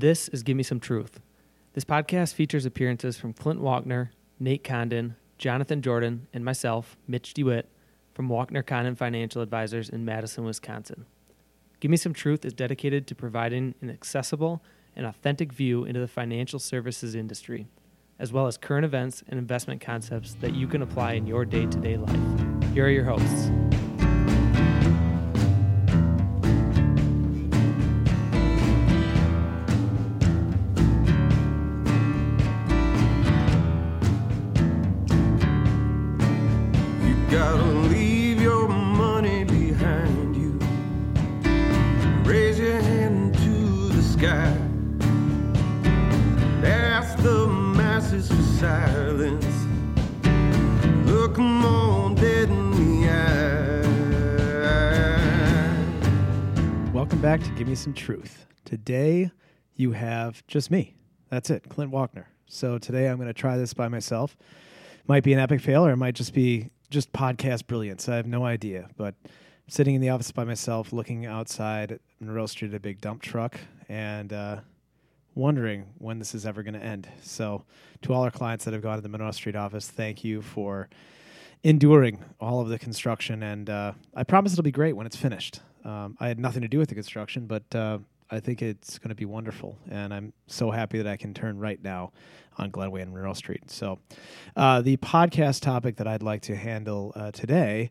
This is Give Me Some Truth. This podcast features appearances from Clint Walkner, Nate Condon, Jonathan Jordan, and myself, Mitch DeWitt, from Walkner Condon Financial Advisors in Madison, Wisconsin. Give Me Some Truth is dedicated to providing an accessible and authentic view into the financial services industry, as well as current events and investment concepts that you can apply in your day to day life. Here are your hosts. Sky. Ask the masses for silence. Look 'em all dead in the eye. Welcome back to Give Me Some Truth. Today you have just me. That's it, Clint Walkner. So today I'm going to try this by myself. Might be an epic fail or it might just be just podcast brilliance. I have no idea. But sitting in the office by myself, looking outside Monroe Street at a big dump truck and uh, wondering when this is ever going to end. So to all our clients that have gone to the Monroe Street office, thank you for enduring all of the construction. And uh, I promise it'll be great when it's finished. Um, I had nothing to do with the construction, but uh, I think it's going to be wonderful. And I'm so happy that I can turn right now on Glenway and Monroe Street. So, uh, the podcast topic that I'd like to handle uh, today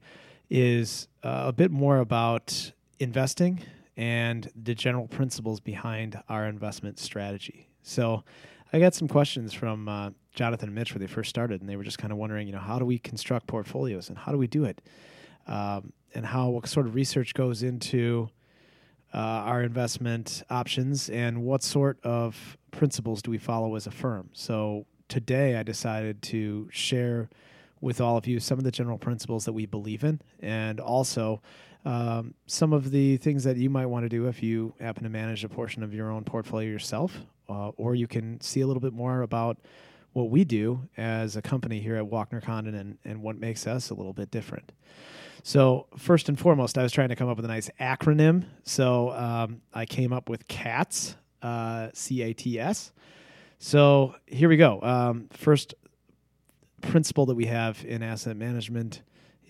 is uh, a bit more about investing and the general principles behind our investment strategy. So, I got some questions from uh, Jonathan and Mitch when they first started, and they were just kind of wondering, you know, how do we construct portfolios and how do we do it, um, and how what sort of research goes into uh, our investment options, and what sort of principles do we follow as a firm. So today, I decided to share with all of you some of the general principles that we believe in, and also um, some of the things that you might want to do if you happen to manage a portion of your own portfolio yourself, uh, or you can see a little bit more about what we do as a company here at Walkner Condon and, and what makes us a little bit different. So, first and foremost, I was trying to come up with a nice acronym. So, um, I came up with CATS, uh, C A T S. So, here we go. Um, first principle that we have in asset management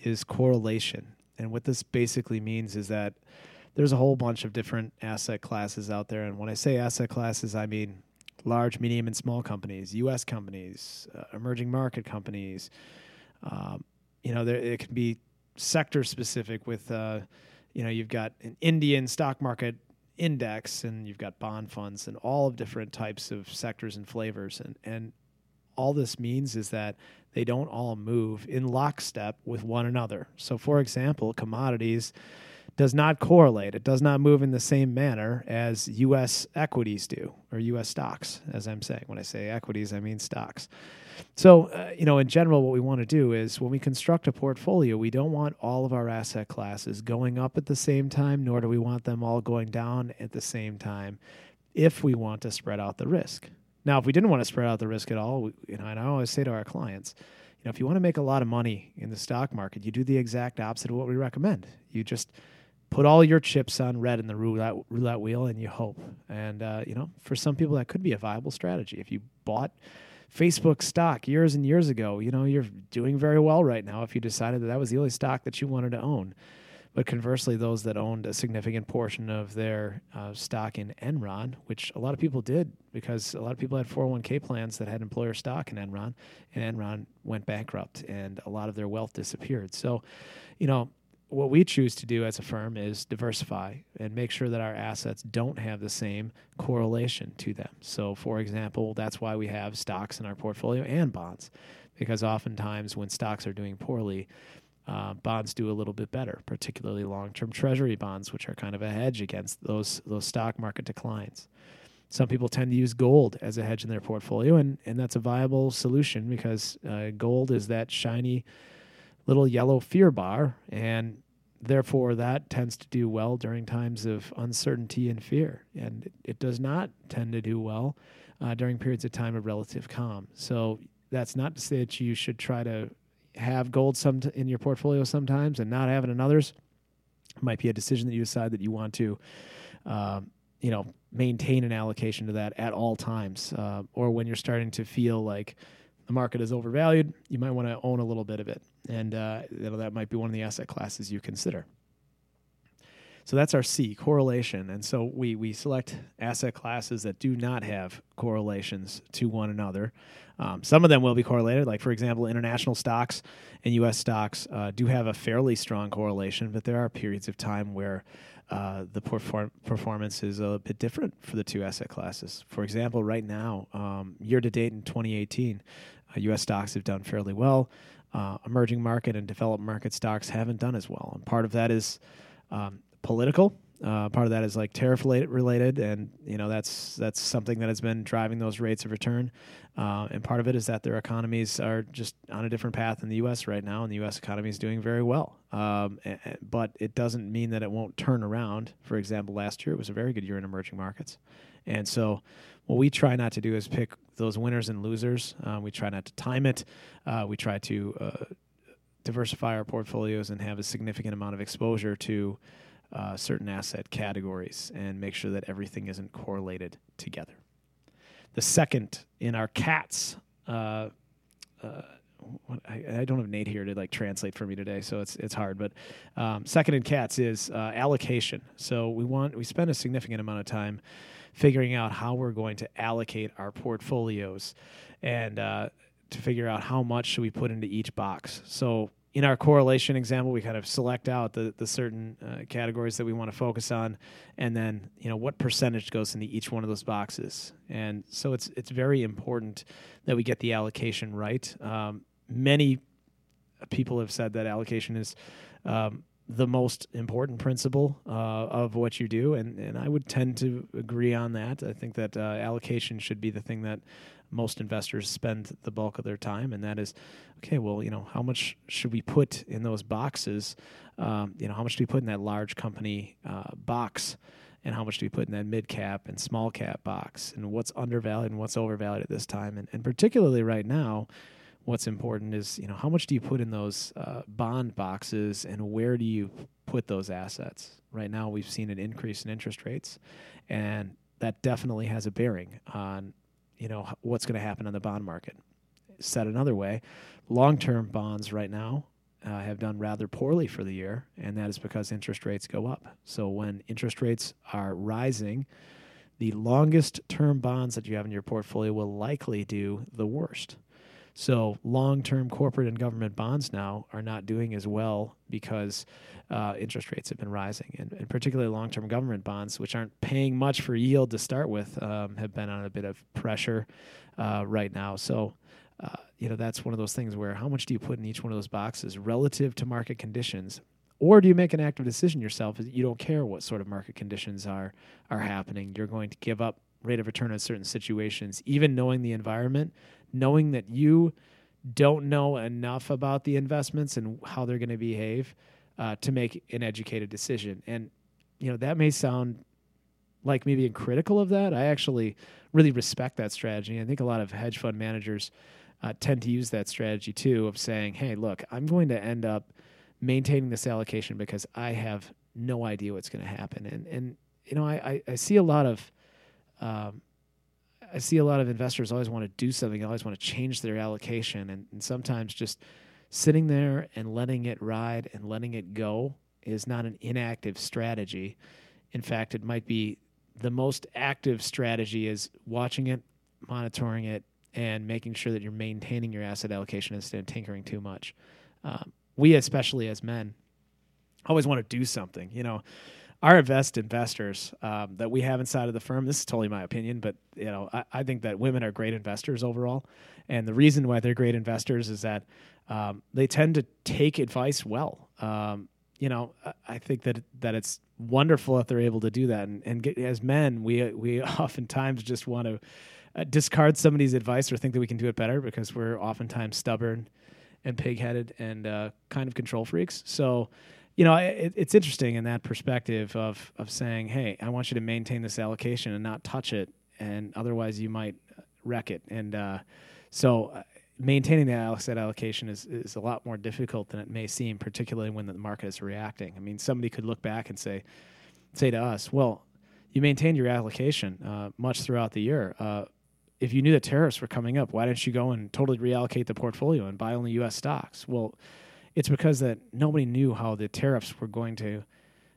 is correlation. And what this basically means is that there's a whole bunch of different asset classes out there. And when I say asset classes, I mean large, medium, and small companies, U.S. companies, uh, emerging market companies. Um, you know, there it can be sector specific with, uh, you know, you've got an Indian stock market index and you've got bond funds and all of different types of sectors and flavors. And, and all this means is that they don't all move in lockstep with one another. So, for example, commodities does not correlate. It does not move in the same manner as U.S. equities do, or U.S. stocks, as I'm saying. When I say equities, I mean stocks. So, uh, you know, in general, what we want to do is when we construct a portfolio, we don't want all of our asset classes going up at the same time, nor do we want them all going down at the same time if we want to spread out the risk. Now, if we didn't want to spread out the risk at all, we, you know, and I always say to our clients, you know, if you want to make a lot of money in the stock market, you do the exact opposite of what we recommend. You just put all your chips on red in the roulette, roulette wheel and you hope. And, uh, you know, for some people, that could be a viable strategy. If you bought Facebook stock years and years ago, you know, you're doing very well right now if you decided that that was the only stock that you wanted to own. But conversely, those that owned a significant portion of their uh, stock in Enron, which a lot of people did because a lot of people had 401k plans that had employer stock in Enron, and Enron went bankrupt and a lot of their wealth disappeared. So, you know, what we choose to do as a firm is diversify and make sure that our assets don't have the same correlation to them. So, for example, that's why we have stocks in our portfolio and bonds, because oftentimes when stocks are doing poorly, uh, bonds do a little bit better, particularly long-term Treasury bonds, which are kind of a hedge against those those stock market declines. Some people tend to use gold as a hedge in their portfolio, and and that's a viable solution because uh, gold is that shiny little yellow fear bar, and therefore that tends to do well during times of uncertainty and fear, and it, does not tend to do well uh, during periods of time of relative calm. So that's not to say that you should try to have gold some in your portfolio sometimes and not have it in others. It might be a decision that you decide that you want to um, you know, maintain an allocation to that at all times, uh, or when you're starting to feel like the market is overvalued, you might want to own a little bit of it, and uh, you know, that might be one of the asset classes you consider. So that's our C, correlation. And so we, we select asset classes that do not have correlations to one another. Um, some of them will be correlated, like, for example, international stocks and U.S. stocks uh, do have a fairly strong correlation, but there are periods of time where uh, the perform- performance is a bit different for the two asset classes. For example, right now, um, year to date in 2018, uh, U.S. stocks have done fairly well. Uh, emerging market and developed market stocks haven't done as well. And part of that is um, political. Uh, part of that is like tariff related, and you know that's that's something that has been driving those rates of return. Uh, and part of it is that their economies are just on a different path in the U.S. right now, and the U.S. economy is doing very well. Um, but it doesn't mean that it won't turn around. For example, last year it was a very good year in emerging markets, and so what we try not to do is pick those winners and losers. Uh, we try not to time it. Uh, we try to uh, diversify our portfolios and have a significant amount of exposure to uh, certain asset categories and make sure that everything isn't correlated together. The second in our cats, uh, uh, I, I, don't have Nate here to like translate for me today, so it's it's hard. But um, second in cats is uh, allocation. So we want we spend a significant amount of time figuring out how we're going to allocate our portfolios and uh, to figure out how much should we put into each box. So in our correlation example, we kind of select out the, the certain uh, categories that we want to focus on, and then you know what percentage goes into each one of those boxes. And so it's it's very important that we get the allocation right. Um, many people have said that allocation is um, the most important principle uh, of what you do, and and I would tend to agree on that. I think that uh, allocation should be the thing that most investors spend the bulk of their time, and that is, okay, well, you know, how much should we put in those boxes? Um, you know, how much do we put in that large company uh, box, and how much do we put in that mid cap and small cap box, and what's undervalued and what's overvalued at this time, and, and particularly right now. What's important is, you know, how much do you put in those uh, bond boxes, and where do you put those assets? Right now, we've seen an increase in interest rates, and that definitely has a bearing on you know what's going to happen on the bond market. Said another way, long-term bonds right now uh, have done rather poorly for the year, and that is because interest rates go up. So when interest rates are rising, the longest term bonds that you have in your portfolio will likely do the worst. So long term corporate and government bonds now are not doing as well because uh, interest rates have been rising. And, and particularly long term government bonds, which aren't paying much for yield to start with, um, have been on a bit of pressure uh, right now. So, uh, you know, that's one of those things where how much do you put in each one of those boxes relative to market conditions? Or do you make an active decision yourself? You don't care what sort of market conditions are are happening. You're going to give up rate of return in certain situations, even knowing the environment, knowing that you don't know enough about the investments and how they're going to behave uh, to make an educated decision. And you know that may sound like me being critical of that. I actually really respect that strategy. I think a lot of hedge fund managers uh, tend to use that strategy too of saying, "Hey, look, I'm going to end up maintaining this allocation because I have no idea what's going to happen." And and you know, I, I, I see a lot of um, I see a lot of investors always want to do something, always want to change their allocation, and, and sometimes just sitting there and letting it ride and letting it go is not an inactive strategy. In fact, it might be the most active strategy is watching it, monitoring it, and making sure that you're maintaining your asset allocation instead of tinkering too much. Um, we, especially as men, always want to do something. You know, our invest investors um, that we have inside of the firm. This is totally my opinion, but you know, I, I, think that women are great investors overall, and the reason why they're great investors is that um, they tend to take advice well. Um, you know, I think that that it's wonderful that they're able to do that, and, and get, as men, we we oftentimes just want to uh, discard somebody's advice or think that we can do it better because we're oftentimes stubborn and pigheaded and uh, kind of control freaks. So you know, it, it's interesting in that perspective of of saying, hey, I want you to maintain this allocation and not touch it, and otherwise you might wreck it. And uh, so, uh, maintaining the asset allocation is is a lot more difficult than it may seem, particularly when the market is reacting. I mean, somebody could look back and say, say to us, well, you maintained your allocation uh, much throughout the year. Uh, if you knew that tariffs were coming up, why didn't you go and totally reallocate the portfolio and buy only U.S. stocks? Well, it's because that nobody knew how the tariffs were going to,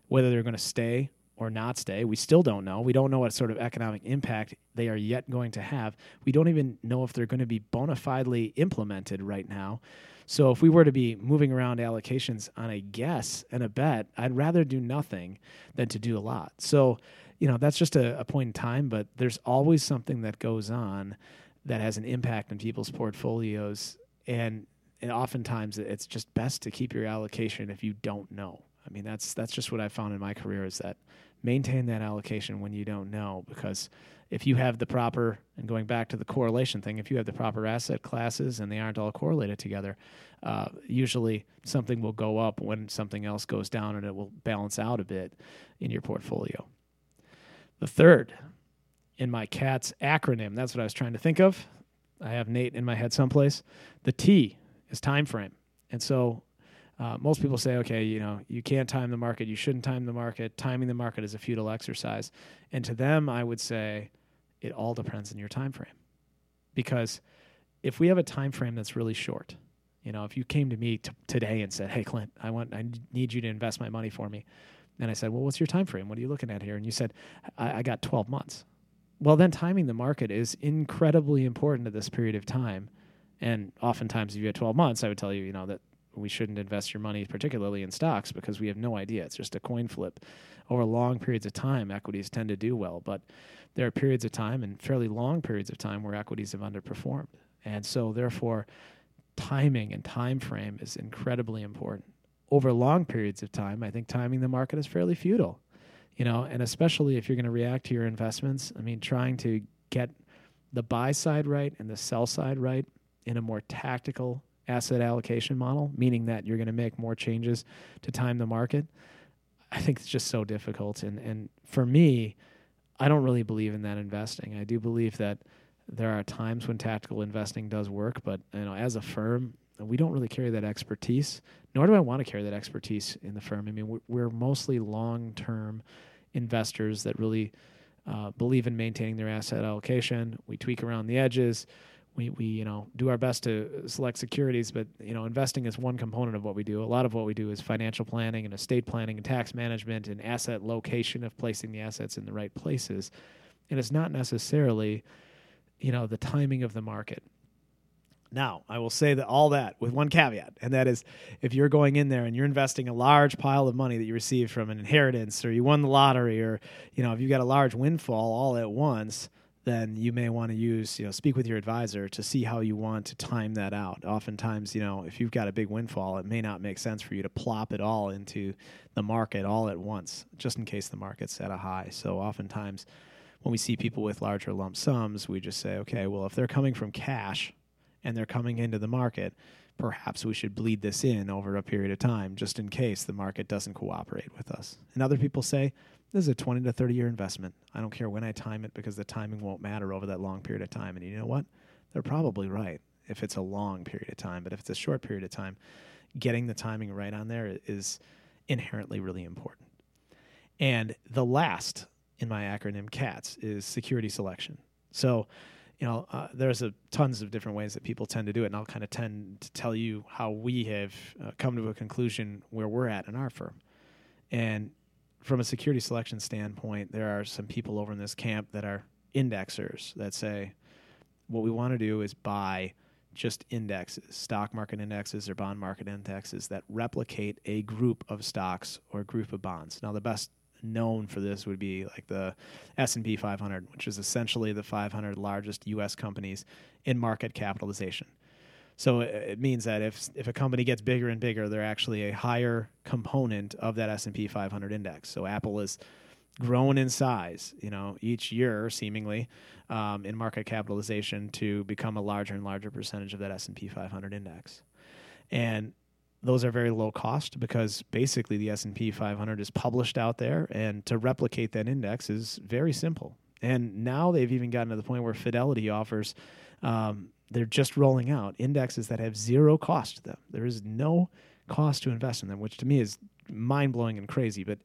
whether they're going to stay or not stay. We still don't know. We don't know what sort of economic impact they are yet going to have. We don't even know if they're going to be bona fidely implemented right now. So if we were to be moving around allocations on a guess and a bet, I'd rather do nothing than to do a lot. So, you know, that's just a, a point in time, but there's always something that goes on that has an impact on people's portfolios. And, and oftentimes it's just best to keep your allocation if you don't know. I mean, that's that's just what I found in my career is that maintain that allocation when you don't know because if you have the proper and going back to the correlation thing if you have the proper asset classes and they aren't all correlated together uh, usually something will go up when something else goes down and it will balance out a bit in your portfolio. The third in my cat's acronym that's what i was trying to think of. I have nate in my head someplace. The t is time frame and so uh, most people say, okay, you know, you can't time the market. You shouldn't time the market. Timing the market is a futile exercise. And to them, I would say it all depends on your time frame. Because if we have a time frame that's really short, you know, if you came to me t- today and said, "Hey, Clint, I want, I need you to invest my money for me," and I said, "Well, what's your time frame? What are you looking at here?" And you said, "I, I got 12 months." Well, then timing the market is incredibly important at this period of time. And oftentimes, if you had 12 months, I would tell you, you know, that we shouldn't invest your money particularly in stocks because we have no idea. It's just a coin flip. Over long periods of time, equities tend to do well, but there are periods of time and fairly long periods of time where equities have underperformed. And so therefore timing and time frame is incredibly important. Over long periods of time, I think timing the market is fairly futile. You know, and especially if you're going to react to your investments, I mean trying to get the buy side right and the sell side right in a more tactical asset allocation model, meaning that you're going to make more changes to time the market, I think it's just so difficult. And and for me, I don't really believe in that investing. I do believe that there are times when tactical investing does work, but you know, as a firm, we don't really carry that expertise. Nor do I want to carry that expertise in the firm. I mean, we're, mostly long-term investors that really uh, believe in maintaining their asset allocation. We tweak around the edges we, we you know do our best to uh, select securities but you know investing is one component of what we do. A lot of what we do is financial planning and estate planning and tax management and asset location of placing the assets in the right places. And it's not necessarily you know the timing of the market. Now i will say that all that with one caveat and that is if you're going in there and you're investing a large pile of money that you received from an inheritance or you won the lottery or you know if you've got a large windfall all at once then you may want to use, you know, speak with your advisor to see how you want to time that out. Oftentimes, you know, if you've got a big windfall, it may not make sense for you to plop it all into the market all at once, just in case the market's at a high. So oftentimes, when we see people with larger lump sums, we just say, okay, well, if they're coming from cash and they're coming into the market, perhaps we should bleed this in over a period of time just in case the market doesn't cooperate with us. And other people say, this is a 20 to 30 year investment. I don't care when I time it because the timing won't matter over that long period of time. And you know what? They're probably right if it's a long period of time. But if it's a short period of time, getting the timing right on there is inherently really important. And the last in my acronym CATS is security selection. So, you know, uh, there's a tons of different ways that people tend to do it, and I'll kind of tend to tell you how we have uh, come to a conclusion where we're at in our firm. And from a security selection standpoint, there are some people over in this camp that are indexers that say what we want to do is buy just indexes, stock market indexes or bond market indexes that replicate a group of stocks or group of bonds. Now, the best known for this would be like the S&P 500, which is essentially the 500 largest U.S. companies in market capitalization. So it means that if if a company gets bigger and bigger, they're actually a higher component of that S and P 500 index. So Apple is grown in size, you know, each year seemingly um, in market capitalization to become a larger and larger percentage of that S and P 500 index, and those are very low cost because basically the S and P 500 is published out there, and to replicate that index is very simple. And now they've even gotten to the point where Fidelity offers um, they're just rolling out indexes that have zero cost to them. There is no cost to invest in them, which to me is mind blowing and crazy. But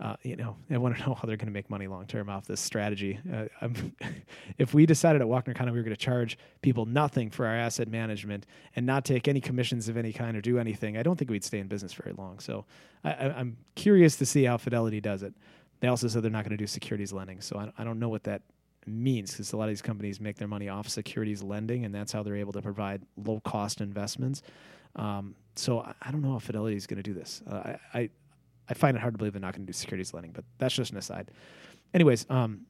uh, you know, I want to know how they're going to make money long term off this strategy. Uh, if we decided at Walkner Condon we were going to charge people nothing for our asset management and not take any commissions of any kind or do anything, I don't think we'd stay in business very long. So I, I'm curious to see how Fidelity does it. They also said they're not going to do securities lending, so I, I don't know what that means because a lot of these companies make their money off securities lending, and that's how they're able to provide low cost investments. Um, so I, I don't know if Fidelity is going to do this. Uh, I, I I find it hard to believe they're not going to do securities lending, but that's just an aside. Anyways, um,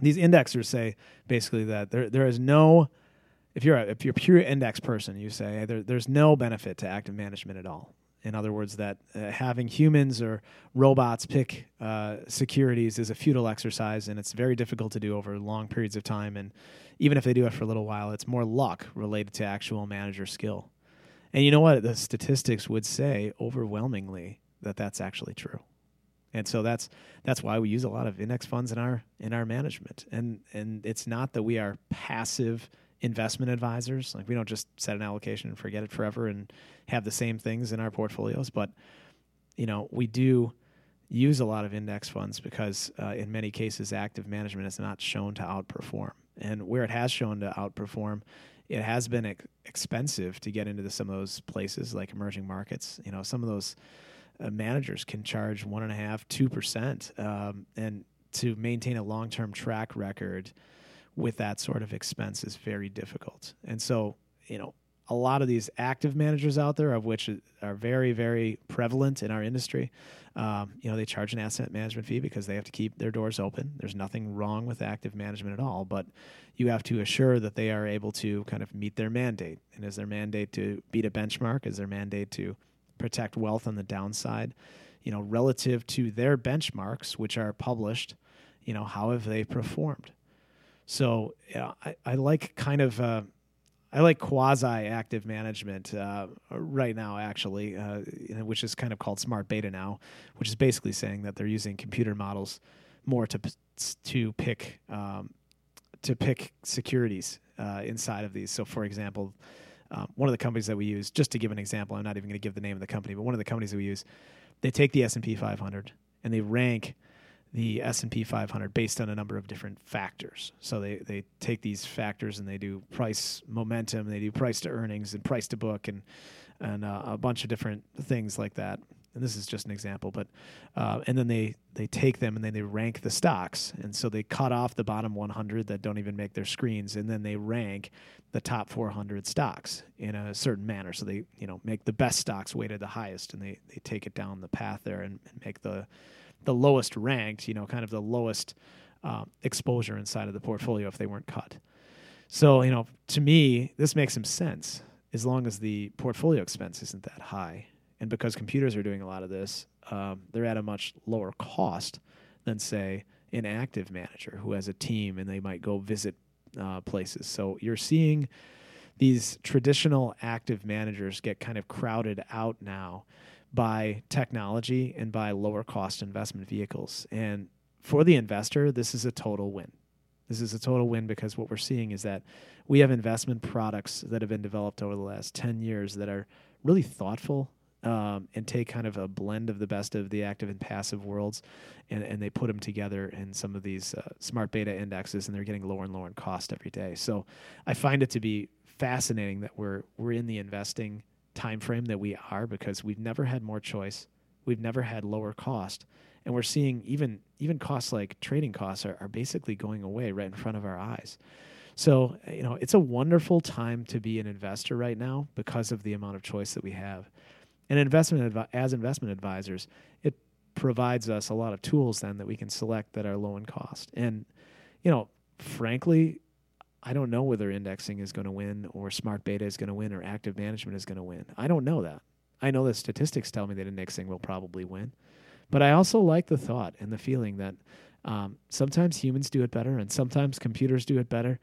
these indexers say basically that there there is no if you're a, if you're a pure index person, you say there, there's no benefit to active management at all. In other words, that uh, having humans or robots pick uh, securities is a futile exercise, and it's very difficult to do over long periods of time. And even if they do it for a little while, it's more luck related to actual manager skill. And you know what? The statistics would say overwhelmingly that that's actually true. And so that's that's why we use a lot of index funds in our in our management. And and it's not that we are passive investment advisors. Like we don't just set an allocation and forget it forever and have the same things in our portfolios, but you know, we do use a lot of index funds because uh, in many cases active management is not shown to outperform. And where it has shown to outperform, it has been ex- expensive to get into the, some of those places like emerging markets. You know, some of those uh, managers can charge one and a half, two percent, um, and to maintain a long-term track record with that sort of expense is very difficult. And so, you know, a lot of these active managers out there, of which are very, very prevalent in our industry, um, you know, they charge an asset management fee because they have to keep their doors open. There's nothing wrong with active management at all, but you have to assure that they are able to kind of meet their mandate. And is their mandate to beat a benchmark? Is their mandate to protect wealth on the downside? You know, relative to their benchmarks, which are published, you know, how have they performed? So yeah, I, I like kind of uh, I like quasi active management uh, right now, actually, uh, which is kind of called smart beta now, which is basically saying that they're using computer models more to to pick um, to pick securities uh, inside of these. So, for example, um, one of the companies that we use, just to give an example, I'm not even going to give the name of the company, but one of the companies that we use, they take the S and P 500 and they rank the S&P 500 based on a number of different factors. So they, they take these factors and they do price momentum, they do price to earnings and price to book and and uh, a bunch of different things like that. And this is just an example, but uh, and then they they take them and then they rank the stocks. And so they cut off the bottom 100 that don't even make their screens, and then they rank the top 400 stocks in a certain manner. So they you know make the best stocks weighted the highest, and they they take it down the path there and, and make the the lowest ranked, you know, kind of the lowest um, exposure inside of the portfolio if they weren't cut. So, you know, to me, this makes some sense as long as the portfolio expense isn't that high. And because computers are doing a lot of this, um, they're at a much lower cost than, say, an active manager who has a team and they might go visit uh, places. So you're seeing these traditional active managers get kind of crowded out now by technology and by lower cost investment vehicles. And for the investor, this is a total win. This is a total win because what we're seeing is that we have investment products that have been developed over the last 10 years that are really thoughtful um, and take kind of a blend of the best of the active and passive worlds and, and they put them together in some of these uh, smart beta indexes and they're getting lower and lower in cost every day. So I find it to be fascinating that we're, we're in the investing time frame that we are because we've never had more choice. We've never had lower cost. And we're seeing even even costs like trading costs are, are basically going away right in front of our eyes. So you know it's a wonderful time to be an investor right now because of the amount of choice that we have. And investment advi- as investment advisors it provides us a lot of tools then that we can select that are low in cost. And you know frankly I don't know whether indexing is going to win or smart beta is going to win or active management is going to win. I don't know that. I know the statistics tell me that indexing will probably win. But I also like the thought and the feeling that um, sometimes humans do it better and sometimes computers do it better.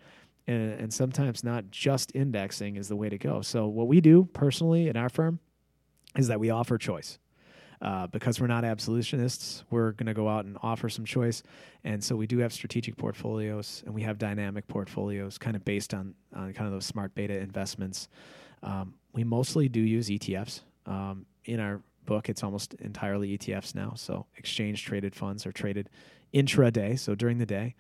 And, and sometimes not just indexing is the way to go. So, what we do personally in our firm is that we offer choice. Uh, because we're not absolutionists, we're going to go out and offer some choice. And so we do have strategic portfolios and we have dynamic portfolios kind of based on, on kind of those smart beta investments. Um, we mostly do use ETFs um, in our book. It's almost entirely ETFs now. So exchange traded funds are traded intraday, so during the day.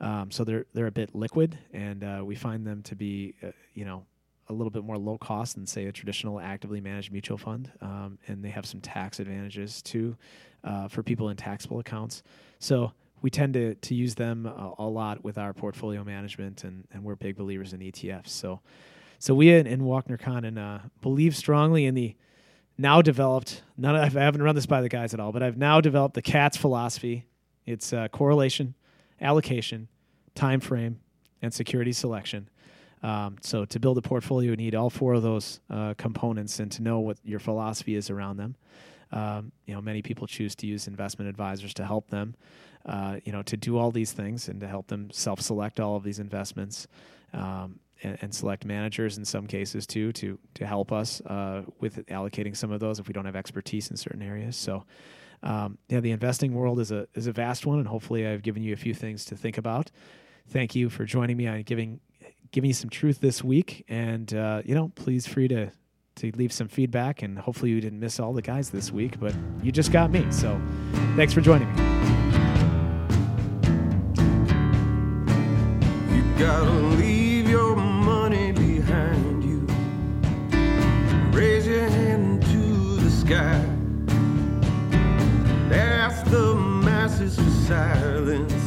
Um, so they're they're a bit liquid, and uh, we find them to be, uh, you know, a little bit more low cost than say a traditional actively managed mutual fund, um, and they have some tax advantages too uh, for people in taxable accounts. So we tend to to use them a, a lot with our portfolio management, and and we're big believers in ETFs. So so we in, in Walkner Condon uh, believe strongly in the now developed. None I haven't run this by the guys at all, but I've now developed the CATS philosophy. It's uh, correlation, allocation, time frame, and security selection. Um, so to build a portfolio, you need all four of those uh, components, and to know what your philosophy is around them. Um, you know, many people choose to use investment advisors to help them. Uh, you know, to do all these things and to help them self-select all of these investments. Um, and, and, select managers in some cases too to to help us uh, with allocating some of those if we don't have expertise in certain areas. So, um, yeah, the investing world is a is a vast one, and hopefully, I've given you a few things to think about. Thank you for joining me on giving giving you some truth this week, and uh, you know, please free to to leave some feedback, and hopefully, you didn't miss all the guys this week, but you just got me. So, thanks for joining me. You gotta leave your money behind you. Raise your hand to the sky. Ask the masses for silence.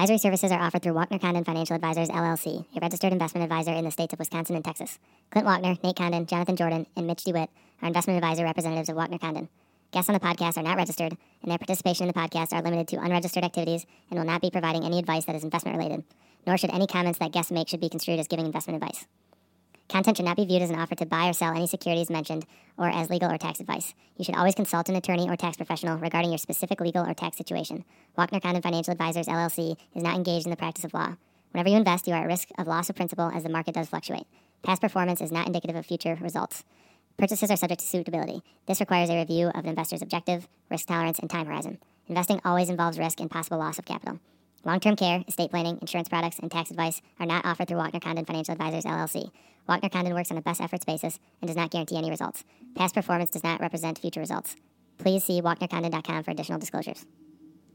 Advisory services are offered through Walkner Condon Financial Advisors LLC, a registered investment advisor in the states of Wisconsin and Texas. Clint Walkner, Nate Condon, Jonathan Jordan, and Mitch DeWitt are investment advisor representatives of Walkner Condon. Guests on the podcast are not registered, and their participation in the podcast are limited to unregistered activities and will not be providing any advice that is investment related. Nor should any comments that guests make should be construed as giving investment advice. Content should not be viewed as an offer to buy or sell any securities mentioned or as legal or tax advice. You should always consult an attorney or tax professional regarding your specific legal or tax situation. Walkner Condon Financial Advisors LLC is not engaged in the practice of law. Whenever you invest, you are at risk of loss of principal as the market does fluctuate. Past performance is not indicative of future results. Purchases are subject to suitability. This requires a review of an investor's objective, risk tolerance, and time horizon. Investing always involves risk and possible loss of capital. Long term care, estate planning, insurance products, and tax advice are not offered through Walkner Condon Financial Advisors LLC. Walkner Condon works on a best efforts basis and does not guarantee any results. Past performance does not represent future results. Please see walknercondon.com for additional disclosures.